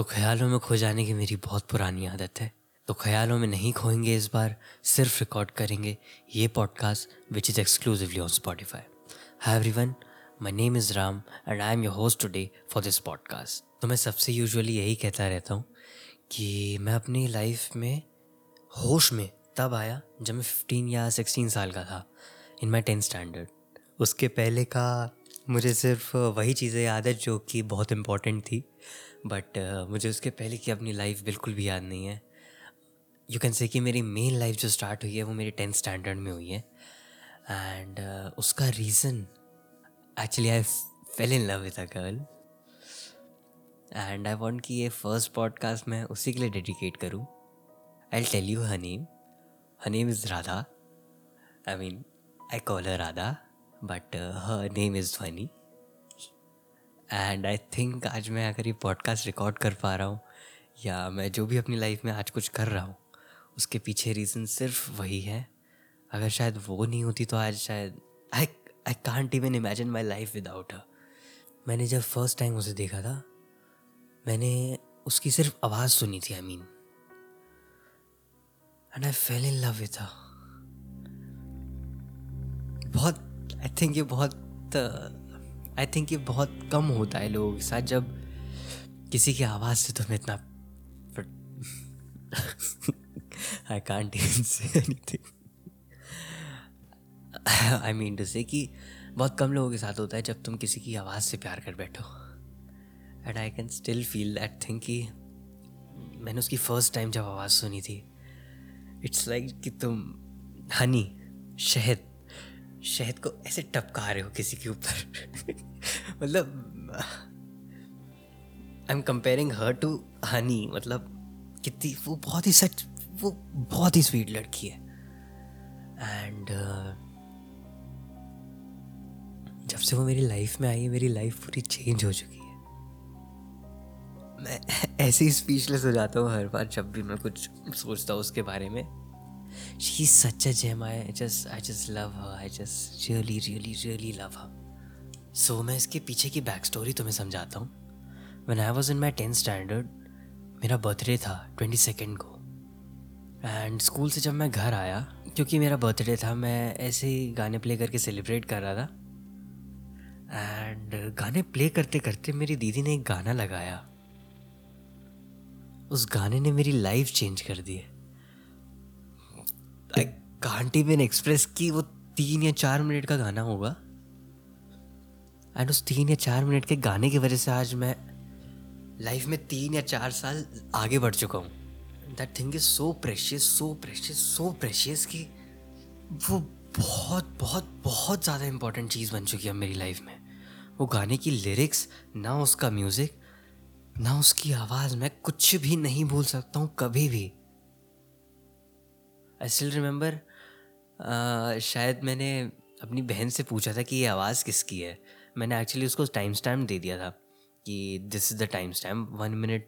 तो ख्यालों में खो जाने की मेरी बहुत पुरानी आदत है। तो ख्यालों में नहीं खोएँगे इस बार, सिर्फ़ रिकॉर्ड करेंगे ये podcast which is exclusively on Spotify hi everyone my name is Ram and I am your host today for this podcast तो मैं सबसे यूजुअली यही कहता रहता हूँ कि मैं अपनी लाइफ में, होश में तब आया जब मैं फिफ्टीन या सिक्सटीन साल का था इन माई टेंथ स्टैंडर्ड उसके पहले का मुझे सिर्फ़ वही चीज़ें याद है जो कि बहुत इम्पोर्टेंट थी। बट uh, मुझे उसके पहले की अपनी लाइफ बिल्कुल भी याद नहीं है। यू कैन से कि मेरी मेन लाइफ जो स्टार्ट हुई है वो मेरी टेंथ स्टैंडर्ड में हुई है। एंड uh, उसका reason actually I fell in love with a girl and I want कि ये फ़र्स्ट पॉडकास्ट मैं उसी के लिए डेडिकेट करूँ। I tell you her name her name is Radha I mean I call her Radha but her name is Dhwani and I think आज मैं अगर ये पॉडकास्ट रिकॉर्ड कर पा रहा हूँ, या मैं जो भी अपनी लाइफ में आज कुछ कर रहा हूँ, उसके पीछे रीज़न सिर्फ़ वही है। अगर शायद वो नहीं होती तो आज शायद I I can't even imagine my life without her मैंने जब फ़र्स्ट टाइम उसे देखा था, मैंने उसकी सिर्फ़ आवाज़ सुनी थी I mean and I fell in love with बहुत आई थिंक ये बहुत आई थिंक ये बहुत कम होता है लोगों के साथ जब किसी की आवाज़ से तुम्हें इतना I can't say I mean to से कि बहुत कम लोगों के साथ होता है जब तुम किसी की आवाज़ से प्यार कर बैठो। And I can still feel that think कि मैंने उसकी फ़र्स्ट टाइम जब आवाज़ सुनी थी इट्स लाइक like कि तुम हनी शहद शहद को ऐसे टपका रहे हो किसी के ऊपर? मतलब I am comparing her to honey मतलब कितनी वो बहुत ही सच वो बहुत ही स्वीट लड़की है। एंड uh, जब से वो मेरी लाइफ में आई है मेरी लाइफ पूरी चेंज हो चुकी है। मैं ऐसे ही स्पीचलेस हो जाता हूँ हर बार जब भी मैं कुछ सोचता हूँ उसके बारे में। She's such a gem. I just I just love her. I just really really really love her. So, मैं इसके पीछे की बैक स्टोरी तुम्हें समझाता हूँ When I was in my tenth standard मेरा बर्थडे था ट्वेंटी सेकेंड को एंड स्कूल से जब मैं घर आया, क्योंकि मेरा बर्थडे था, मैं ऐसे ही गाने प्ले करके सेलिब्रेट कर रहा था एंड गाने प्ले करते करते मेरी दीदी ने एक गाना लगाया उस गाने ने मेरी लाइफ चेंज कर दी है आई कांट इवन एक्सप्रेस की वो तीन या चार मिनट का गाना होगा। एंड उस तीन या चार मिनट के गाने की वजह से आज मैं लाइफ में तीन या चार साल आगे बढ़ चुका हूँ। That thing is so precious so precious so precious कि वो बहुत बहुत बहुत ज़्यादा इंपॉर्टेंट चीज़ बन चुकी है मेरी लाइफ में। वो गाने की लिरिक्स ना उसका म्यूज़िक ना उसकी आवाज़, मैं कुछ भी नहीं भूल सकता हूँ कभी भी। आई स्टिल रिमेंबर शायद मैंने अपनी बहन से पूछा था कि ये आवाज़ किसकी है। मैंने एक्चुअली उसको टाइम स्टैम्प दे दिया था कि this is the time stamp one minute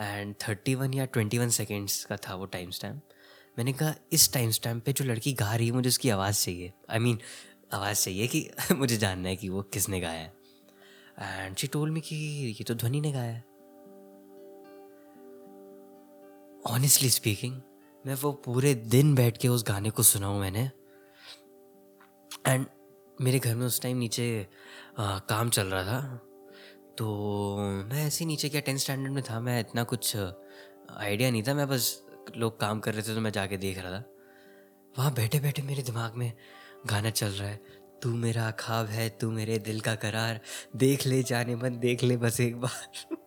and thirty one या ट्वेंटी वन सेकेंड्स का था वो टाइम स्टैम्प मैंने कहा, इस टाइम स्टैम्प पे जो लड़की गा रही है, मुझे उसकी आवाज़ चाहिए। आई मीन आवाज़ चाहिए कि मुझे जानना है कि वो किसने गाया है। एंड शी टोल मी कि ये तो ध्वनि ने गाया है। ऑनेस्टली स्पीकिंग मैं वो पूरे दिन बैठ के उस गाने को सुना हूँ मैंने। एंड मेरे घर में उस टाइम नीचे आ, काम चल रहा था। तो मैं ऐसे ही नीचे क्या टेंथ स्टैंडर्ड में था मैं इतना कुछ आइडिया नहीं था। मैं बस लोग काम कर रहे थे तो मैं जाके देख रहा था। वहाँ बैठे बैठे मेरे दिमाग में गाना चल रहा है तू मेरा खाब है तू मेरे दिल का करार देख ले जाने मन देख ले बस एक बार।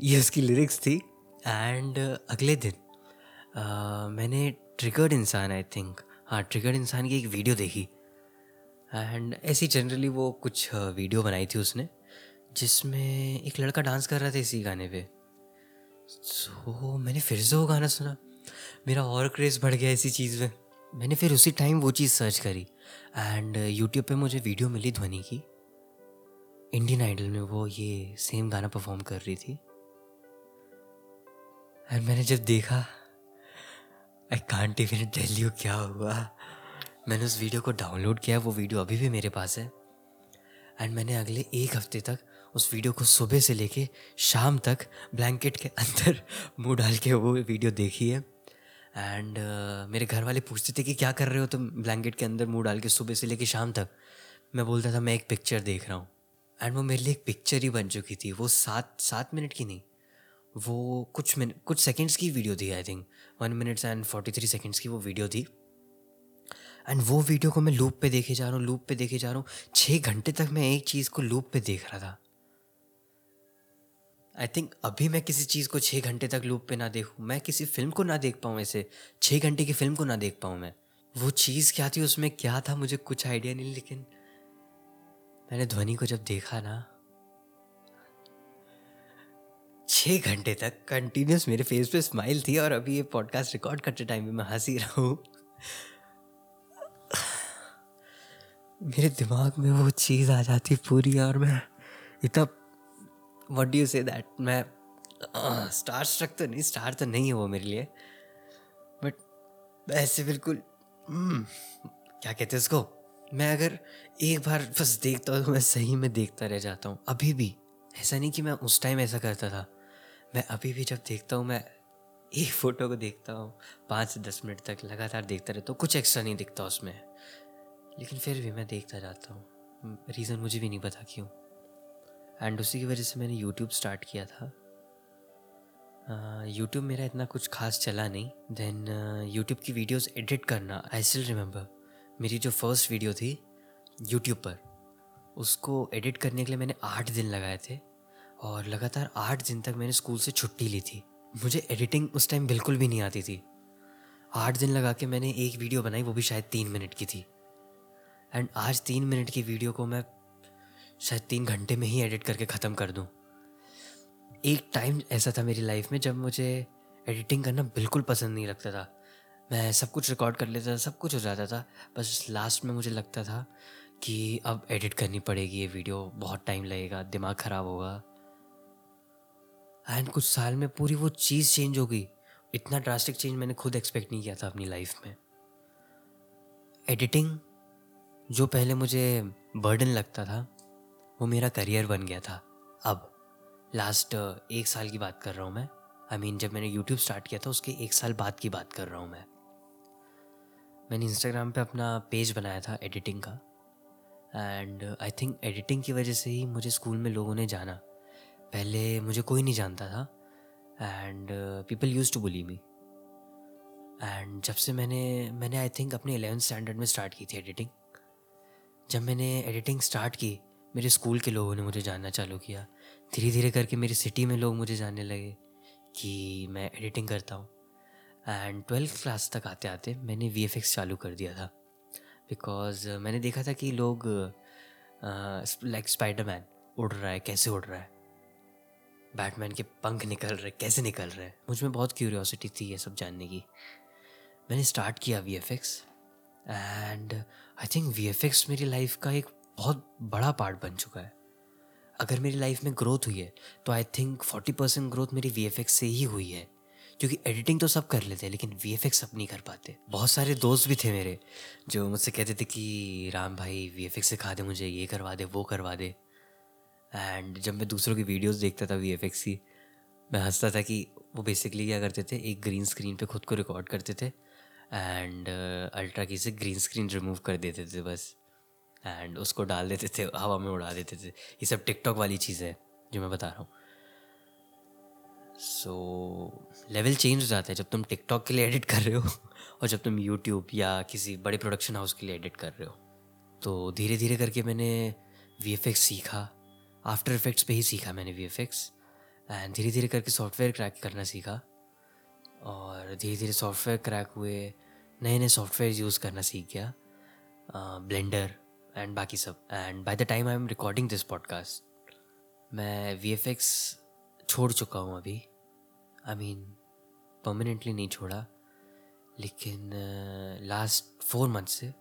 ये उसकी लिरिक्स थी। एंड uh, अगले दिन uh, मैंने ट्रिगर्ड इंसान आई थिंक हाँ ट्रिगर्ड इंसान की एक वीडियो देखी। एंड ऐसी जनरली वो कुछ वीडियो uh, बनाई थी उसने जिसमें एक लड़का डांस कर रहा था इसी गाने पे। सो so, मैंने फिर से वो गाना सुना। मेरा और क्रेज़ बढ़ गया इसी चीज़ में। मैंने फिर उसी टाइम वो चीज़ सर्च करी। एंड यूट्यूब पे मुझे वीडियो मिली ध्वनि की। इंडियन आइडल में वो ये सेम गाना परफॉर्म कर रही थी। एंड मैंने जब देखा I can't even tell you क्या हुआ। मैंने उस वीडियो को डाउनलोड किया वो वीडियो अभी भी मेरे पास है। एंड मैंने अगले एक हफ़्ते तक उस वीडियो को सुबह से लेके शाम तक ब्लैंकेट के अंदर मुँह डाल के वो वीडियो देखी है। एंड uh, मेरे घर वाले पूछते थे कि क्या कर रहे हो तुम ब्लैंकेट के अंदर मुँह डाल के सुबह से लेके शाम तक? मैं बोलता था मैं एक पिक्चर देख रहा हूँ। एंड वो मेरे लिए एक पिक्चर ही बन चुकी थी वो सात सात मिनट की नहीं वो कुछ मिनट कुछ सेकंड्स की वीडियो थी I think one minutes and forty three seconds की वो वीडियो थी. एंड वो वीडियो को मैं लूप पे देखे जा रहा हूँ लूप पे देखे जा रहा हूँ. छः घंटे तक मैं एक चीज़ को लूप पे देख रहा था. आई थिंक अभी मैं किसी चीज़ को छः घंटे तक लूप पे ना देखूँ. मैं किसी फ़िल्म को ना देख पाऊँ ऐसे. छः घंटे की फ़िल्म को ना देख पाऊँ मैं. वो चीज़ क्या थी, उसमें क्या था, मुझे कुछ आइडिया नहीं, लेकिन मैंने ध्वनि को जब देखा ना छः घंटे तक कंटिन्यूस मेरे फेस पे स्माइल थी और अभी ये पॉडकास्ट रिकॉर्ड करते टाइम भी मैं हँसी रहा हूँ। मेरे दिमाग में वो चीज़ आ जाती पूरी और मैं इतना वट डू से दैट मैं स्टार स्ट्रक तो नहीं स्टार तो नहीं है वो मेरे लिए। बट ऐसे बिल्कुल hmm, क्या कहते उसको? मैं अगर एक बार बस देखता हूँ तो मैं सही में देखता रह जाता हूँ। अभी भी ऐसा नहीं कि मैं उस टाइम ऐसा करता था। मैं अभी भी जब देखता हूँ, मैं एक फ़ोटो को देखता हूँ, पाँच से दस मिनट तक लगातार देखता रहता हूँ कुछ एक्स्ट्रा नहीं दिखता उसमें। लेकिन फिर भी मैं देखता जाता हूँ। रीज़न मुझे भी नहीं पता क्यों। एंड उसी की वजह से मैंने यूट्यूब स्टार्ट किया था। यूट्यूब मेरा इतना कुछ खास चला नहीं। देन यूट्यूब की वीडियोस एडिट करना आई स्टिल रिमेंबर मेरी जो फ़र्स्ट वीडियो थी यूट्यूब पर, उसको एडिट करने के लिए मैंने आठ दिन लगाए थे। और लगातार आठ दिन तक मैंने स्कूल से छुट्टी ली थी। मुझे एडिटिंग उस टाइम बिल्कुल भी नहीं आती थी। आठ दिन लगा के मैंने एक वीडियो बनाई, वो भी शायद तीन मिनट की थी। एंड आज तीन मिनट की वीडियो को मैं शायद तीन घंटे में ही एडिट करके ख़त्म कर दूँ। एक टाइम ऐसा था मेरी लाइफ में जब मुझे एडिटिंग करना बिल्कुल पसंद नहीं लगता था। मैं सब कुछ रिकॉर्ड कर लेता था, सब कुछ हो जाता था। बस लास्ट में मुझे लगता था कि अब एडिट करनी पड़ेगी ये वीडियो बहुत टाइम लगेगा, दिमाग ख़राब होगा। एंड कुछ साल में पूरी वो चीज़ चेंज हो गई। इतना ड्रास्टिक चेंज मैंने खुद एक्सपेक्ट नहीं किया था अपनी लाइफ में। एडिटिंग जो पहले मुझे बर्डन लगता था वो मेरा करियर बन गया था। अब लास्ट एक साल की बात कर रहा हूँ मैं। आई I मीन mean, जब मैंने यूट्यूब स्टार्ट किया था उसके एक साल बाद की बात कर रहा हूँ मैं। मैंने इंस्टाग्राम पे अपना पेज बनाया था एडिटिंग का। एंड आई थिंक एडिटिंग की वजह से ही मुझे स्कूल में लोगों ने जाना। पहले मुझे कोई नहीं जानता था। And people use to bully me and जब से मैंने मैंने आई थिंक अपने एलेवेंथ स्टैंडर्ड में स्टार्ट की थी एडिटिंग जब मैंने एडिटिंग स्टार्ट की, मेरे स्कूल के लोगों ने मुझे जानना चालू किया। धीरे धीरे करके मेरी सिटी में लोग मुझे जानने लगे कि मैं एडिटिंग करता हूँ। एंड ट्वेल्थ क्लास तक आते आते मैंने VFX चालू कर दिया था। बिकॉज़ मैंने देखा था कि लोग लाइक स्पाइडर मैन उड़ रहा है, कैसे उड़ रहा है। बैटमैन के पंख निकल रहे, कैसे निकल रहे? हैं मुझमें बहुत क्यूरियोसिटी थी ये सब जानने की। मैंने स्टार्ट किया V F X and I think V F X मेरी लाइफ का एक बहुत बड़ा पार्ट बन चुका है। अगर मेरी लाइफ में ग्रोथ हुई है तो I think forty percent growth मेरी वी एफ़ एक्स से ही हुई है। क्योंकि एडिटिंग तो सब कर लेते हैं, लेकिन वी एफ़ सब नहीं कर पाते। बहुत सारे दोस्त भी थे मेरे, जो मुझसे कहते थे कि, राम भाई वी एफ़ सिखा दे मुझे, ये करवा दे, वो करवा दे। एंड जब मैं दूसरों की वीडियोस देखता था वी की, मैं हंसता था कि वो बेसिकली क्या करते थे? एक ग्रीन स्क्रीन पे खुद को रिकॉर्ड करते थे एंड अल्ट्रा की से ग्रीन स्क्रीन रिमूव कर देते थे बस। एंड उसको डाल देते थे, हवा में उड़ा देते थे। ये सब टिकटॉक वाली चीज़ है, जो मैं बता रहा हूँ। सो लेवल चेंज हो जाता है जब तुम टिकटॉक के लिए एडिट कर रहे हो और जब तुम यूट्यूब या किसी बड़े प्रोडक्शन हाउस के लिए एडिट कर रहे हो। तो धीरे धीरे करके मैंने वीएफएक्स सीखा। आफ्टर इफेक्ट्स पे ही सीखा मैंने वी एंड धीरे धीरे करके सॉफ्टवेयर क्रैक करना सीखा। और धीरे धीरे सॉफ्टवेयर क्रैक हुए, नए नए सॉफ्टवेयर यूज़ करना सीख गया। ब्लेंडर एंड बाकी सब। And by the time I am recording this podcast मैं VFX छोड़ चुका हूँ अभी। आई मीन परमानेंटली नहीं छोड़ा। लेकिन लास्ट फोर मंथ से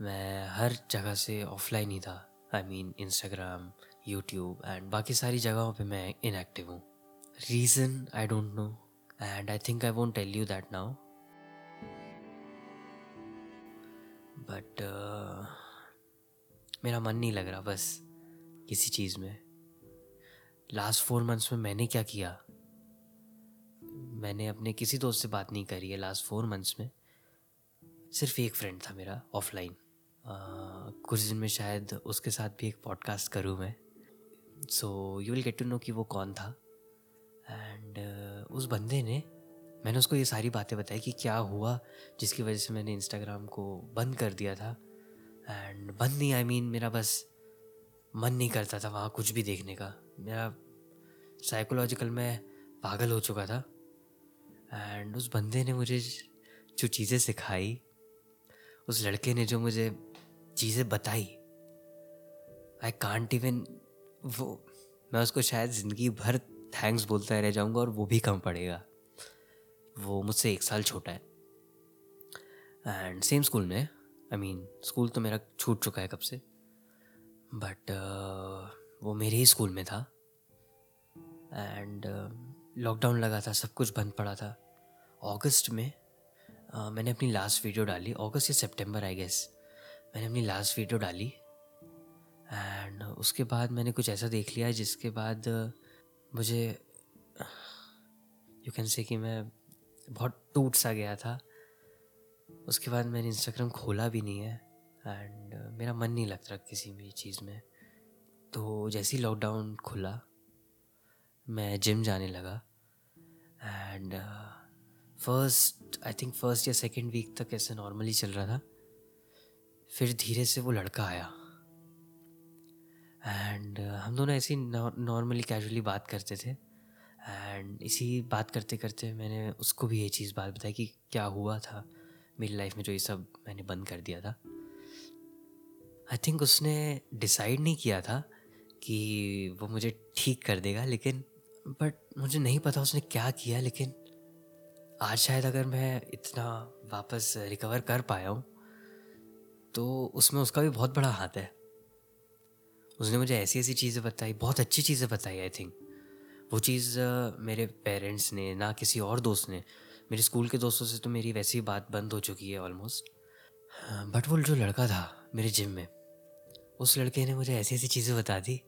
मैं हर जगह से ऑफलाइन ही था। I mean Instagram YouTube and बाकी सारी जगहों पे मैं इनएक्टिव हूँ। Reason I don't know and I think I won't tell you that now but मेरा मन नहीं लग रहा बस किसी चीज़ में। लास्ट फोर मंथ्स में मैंने क्या किया? मैंने अपने किसी दोस्त से बात नहीं करी है लास्ट फोर मंथ्स में। सिर्फ़ एक फ्रेंड था मेरा ऑफलाइन कुछ दिन में शायद उसके साथ भी एक पॉडकास्ट करूँ मैं। So you will get to know कि वो कौन था। एंड uh, उस बंदे ने मैंने उसको ये सारी बातें बताई कि क्या हुआ जिसकी वजह से मैंने इंस्टाग्राम को बंद कर दिया था। एंड बंद नहीं आई I मीन mean, मेरा बस मन नहीं करता था वहाँ कुछ भी देखने का। मेरा साइकोलॉजिकल मैं पागल हो चुका था। एंड उस बंदे ने मुझे जो चीज़ें सिखाई उस लड़के ने जो मुझे चीज़ें बताई आई कांट इवन वो मैं उसको शायद ज़िंदगी भर थैंक्स बोलता रह जाऊँगा और वो भी कम पड़ेगा। वो मुझसे एक साल छोटा है। एंड सेम स्कूल में आई मीन स्कूल तो मेरा छूट चुका है कब से। बट uh, वो मेरे ही स्कूल में था। एंड लॉकडाउन uh, लगा था सब कुछ बंद पड़ा था। अगस्त में uh, मैंने अपनी लास्ट वीडियो डाली। अगस्त या सितंबर आई गेस मैंने अपनी लास्ट वीडियो डाली। एंड उसके बाद मैंने कुछ ऐसा देख लिया जिसके बाद मुझे यू कैन से कि मैं बहुत टूट सा गया था। उसके बाद मैंने इंस्टाग्राम खोला भी नहीं है एंड मेरा मन नहीं लगता किसी भी चीज़ में। तो जैसे ही लॉकडाउन खुला, मैं जिम जाने लगा and first I think first या सेकेंड वीक तक ऐसे नॉर्मली चल रहा था। फिर धीरे से वो लड़का आया। एंड हम दोनों ऐसे ही नॉर्मली कैजुअली बात करते थे। एंड इसी बात करते करते मैंने उसको भी ये चीज़ बात बताई कि क्या हुआ था। मेरी लाइफ में जो ये सब मैंने बंद कर दिया था। आई थिंक उसने डिसाइड नहीं किया था कि वो मुझे ठीक कर देगा, लेकिन बट मुझे नहीं पता उसने क्या किया, लेकिन आज शायद अगर मैं इतना वापस रिकवर कर पाया हूँ तो उसमें उसका भी बहुत बड़ा हाथ है। उसने मुझे ऐसी ऐसी चीज़ें बताई, बहुत अच्छी चीज़ें बताई आई थिंक वो चीज़ मेरे पेरेंट्स ने, ना किसी और दोस्त ने, मेरे स्कूल के दोस्तों से तो मेरी वैसी बात बंद हो चुकी है ऑलमोस्ट बट वो जो लड़का था, मेरे जिम में, उस लड़के ने मुझे ऐसी ऐसी चीज़ें बता दी,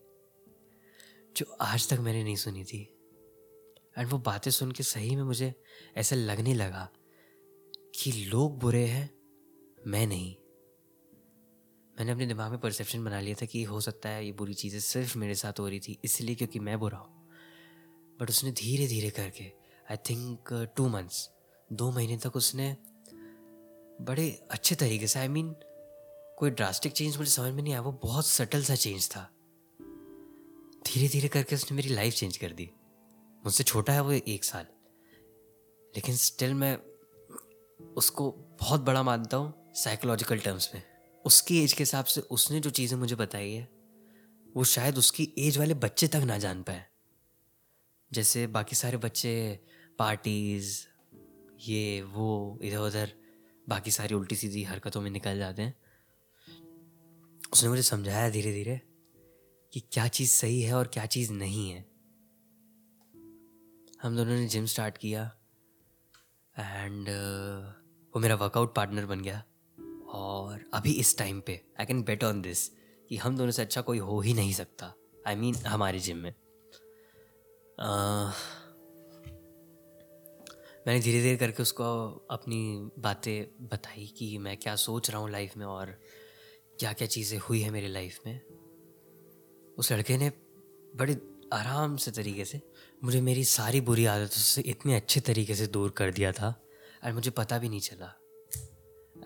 जो आज तक मैंने नहीं सुनी थी. एंड वो बातें सुन के सही में मुझे ऐसा लगने लगा कि लोग बुरे हैं, मैं नहीं. मैंने अपने दिमाग में परसेप्शन बना लिया था कि हो सकता है ये बुरी चीज़ें सिर्फ़ मेरे साथ हो रही थी इसलिए क्योंकि मैं बुरा हूँ। बट उसने धीरे धीरे करके आई थिंक टू मंथ्स दो महीने तक उसने बड़े अच्छे तरीके से आई I मीन mean, कोई ड्रास्टिक चेंज मुझे समझ में नहीं आया वो बहुत सटल सा चेंज था। धीरे धीरे करके उसने मेरी लाइफ चेंज कर दी। मुझसे छोटा है वो एक साल। लेकिन स्टिल मैं उसको बहुत बड़ा मानता हूँ साइकोलॉजिकल टर्म्स में। उसकी एज के हिसाब से उसने जो चीज़ें मुझे बताई है वो शायद उसकी एज वाले बच्चे तक ना जान पाए। जैसे बाकी सारे बच्चे पार्टीज़ ये वो इधर उधर बाकी सारी उल्टी सीधी हरकतों में निकल जाते हैं। उसने मुझे समझाया धीरे धीरे कि क्या चीज़ सही है और क्या चीज़ नहीं है। हम दोनों ने जिम स्टार्ट किया एंड uh, वो मेरा वर्कआउट पार्टनर बन गया। और अभी इस टाइम पे I can bet on this कि हम दोनों से अच्छा कोई हो ही नहीं सकता। आई I मीन mean, हमारे जिम में। uh, मैंने धीरे धीरे करके उसको अपनी बातें बताई कि मैं क्या सोच रहा हूँ लाइफ में और क्या क्या चीज़ें हुई है मेरी लाइफ में। उस लड़के ने बड़े आराम से तरीके से मुझे मेरी सारी बुरी आदतों से इतने अच्छे तरीके से दूर कर दिया था और मुझे पता भी नहीं चला।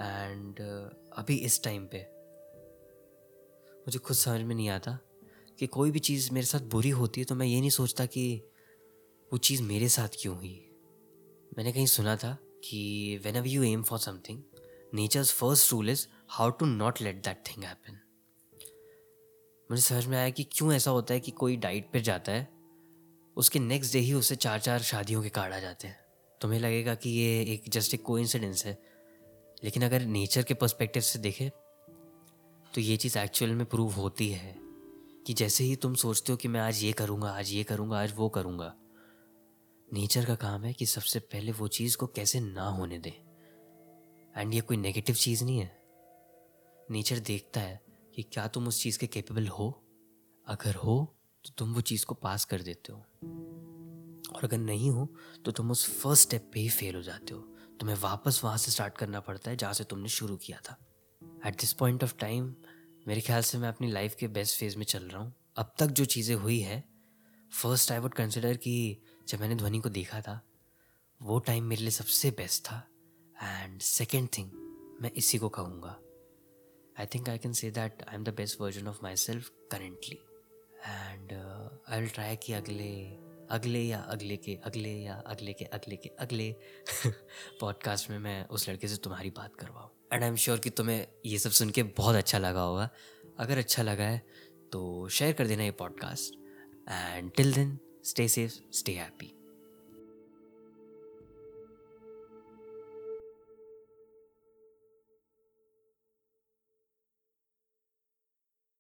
एंड uh, अभी इस टाइम पे मुझे खुद समझ में नहीं आता कि कोई भी चीज़ मेरे साथ बुरी होती है तो मैं ये नहीं सोचता कि वो चीज़ मेरे साथ क्यों हुई। मैंने कहीं सुना था कि whenever you aim for something nature's first rule is how to not let that thing happen मुझे समझ में आया कि क्यों ऐसा होता है कि कोई डाइट पर जाता है उसके नेक्स्ट डे ही उसे चार चार शादियों के कार्ड आ जाते हैं। तुम्हें लगेगा कि ये एक जस्ट एक को है लेकिन अगर नेचर के पर्सपेक्टिव से देखें तो ये चीज़ एक्चुअल में प्रूव होती है कि जैसे ही तुम सोचते हो कि मैं आज ये करूँगा, आज ये करूँगा, आज वो करूँगा नेचर का काम है कि सबसे पहले वो चीज़ को कैसे ना होने दें। एंड ये कोई नेगेटिव चीज़ नहीं है। नेचर देखता है कि क्या तुम उस चीज़ के कैपेबल हो। अगर हो तो तुम वो चीज़ को पास कर देते हो। और अगर नहीं हो तो तुम उस फ़र्स्ट स्टेप पे ही फेल हो जाते हो। तुम्हें वापस वहाँ से स्टार्ट करना पड़ता है, जहाँ से तुमने शुरू किया था। At this point of time मेरे ख्याल से मैं अपनी लाइफ के बेस्ट फ़ेज़ में चल रहा हूँ। अब तक जो चीज़ें हुई है फ़र्स्ट आई वुड कंसिडर कि जब मैंने ध्वनि को देखा था, वो टाइम मेरे लिए सबसे बेस्ट था। एंड सेकेंड थिंग मैं इसी को कहूँगा। I think I can say that I am the best version of myself currently and I will try कि अगले अगले या अगले के, अगले या अगले के अगले के, अगले पॉडकास्ट में मैं उस लड़के से तुम्हारी बात करवाऊँ। एंड आई एम श्योर कि तुम्हें ये सब सुन के बहुत अच्छा लगा होगा। अगर अच्छा लगा है तो शेयर कर देना ये podcast and till then stay safe stay happy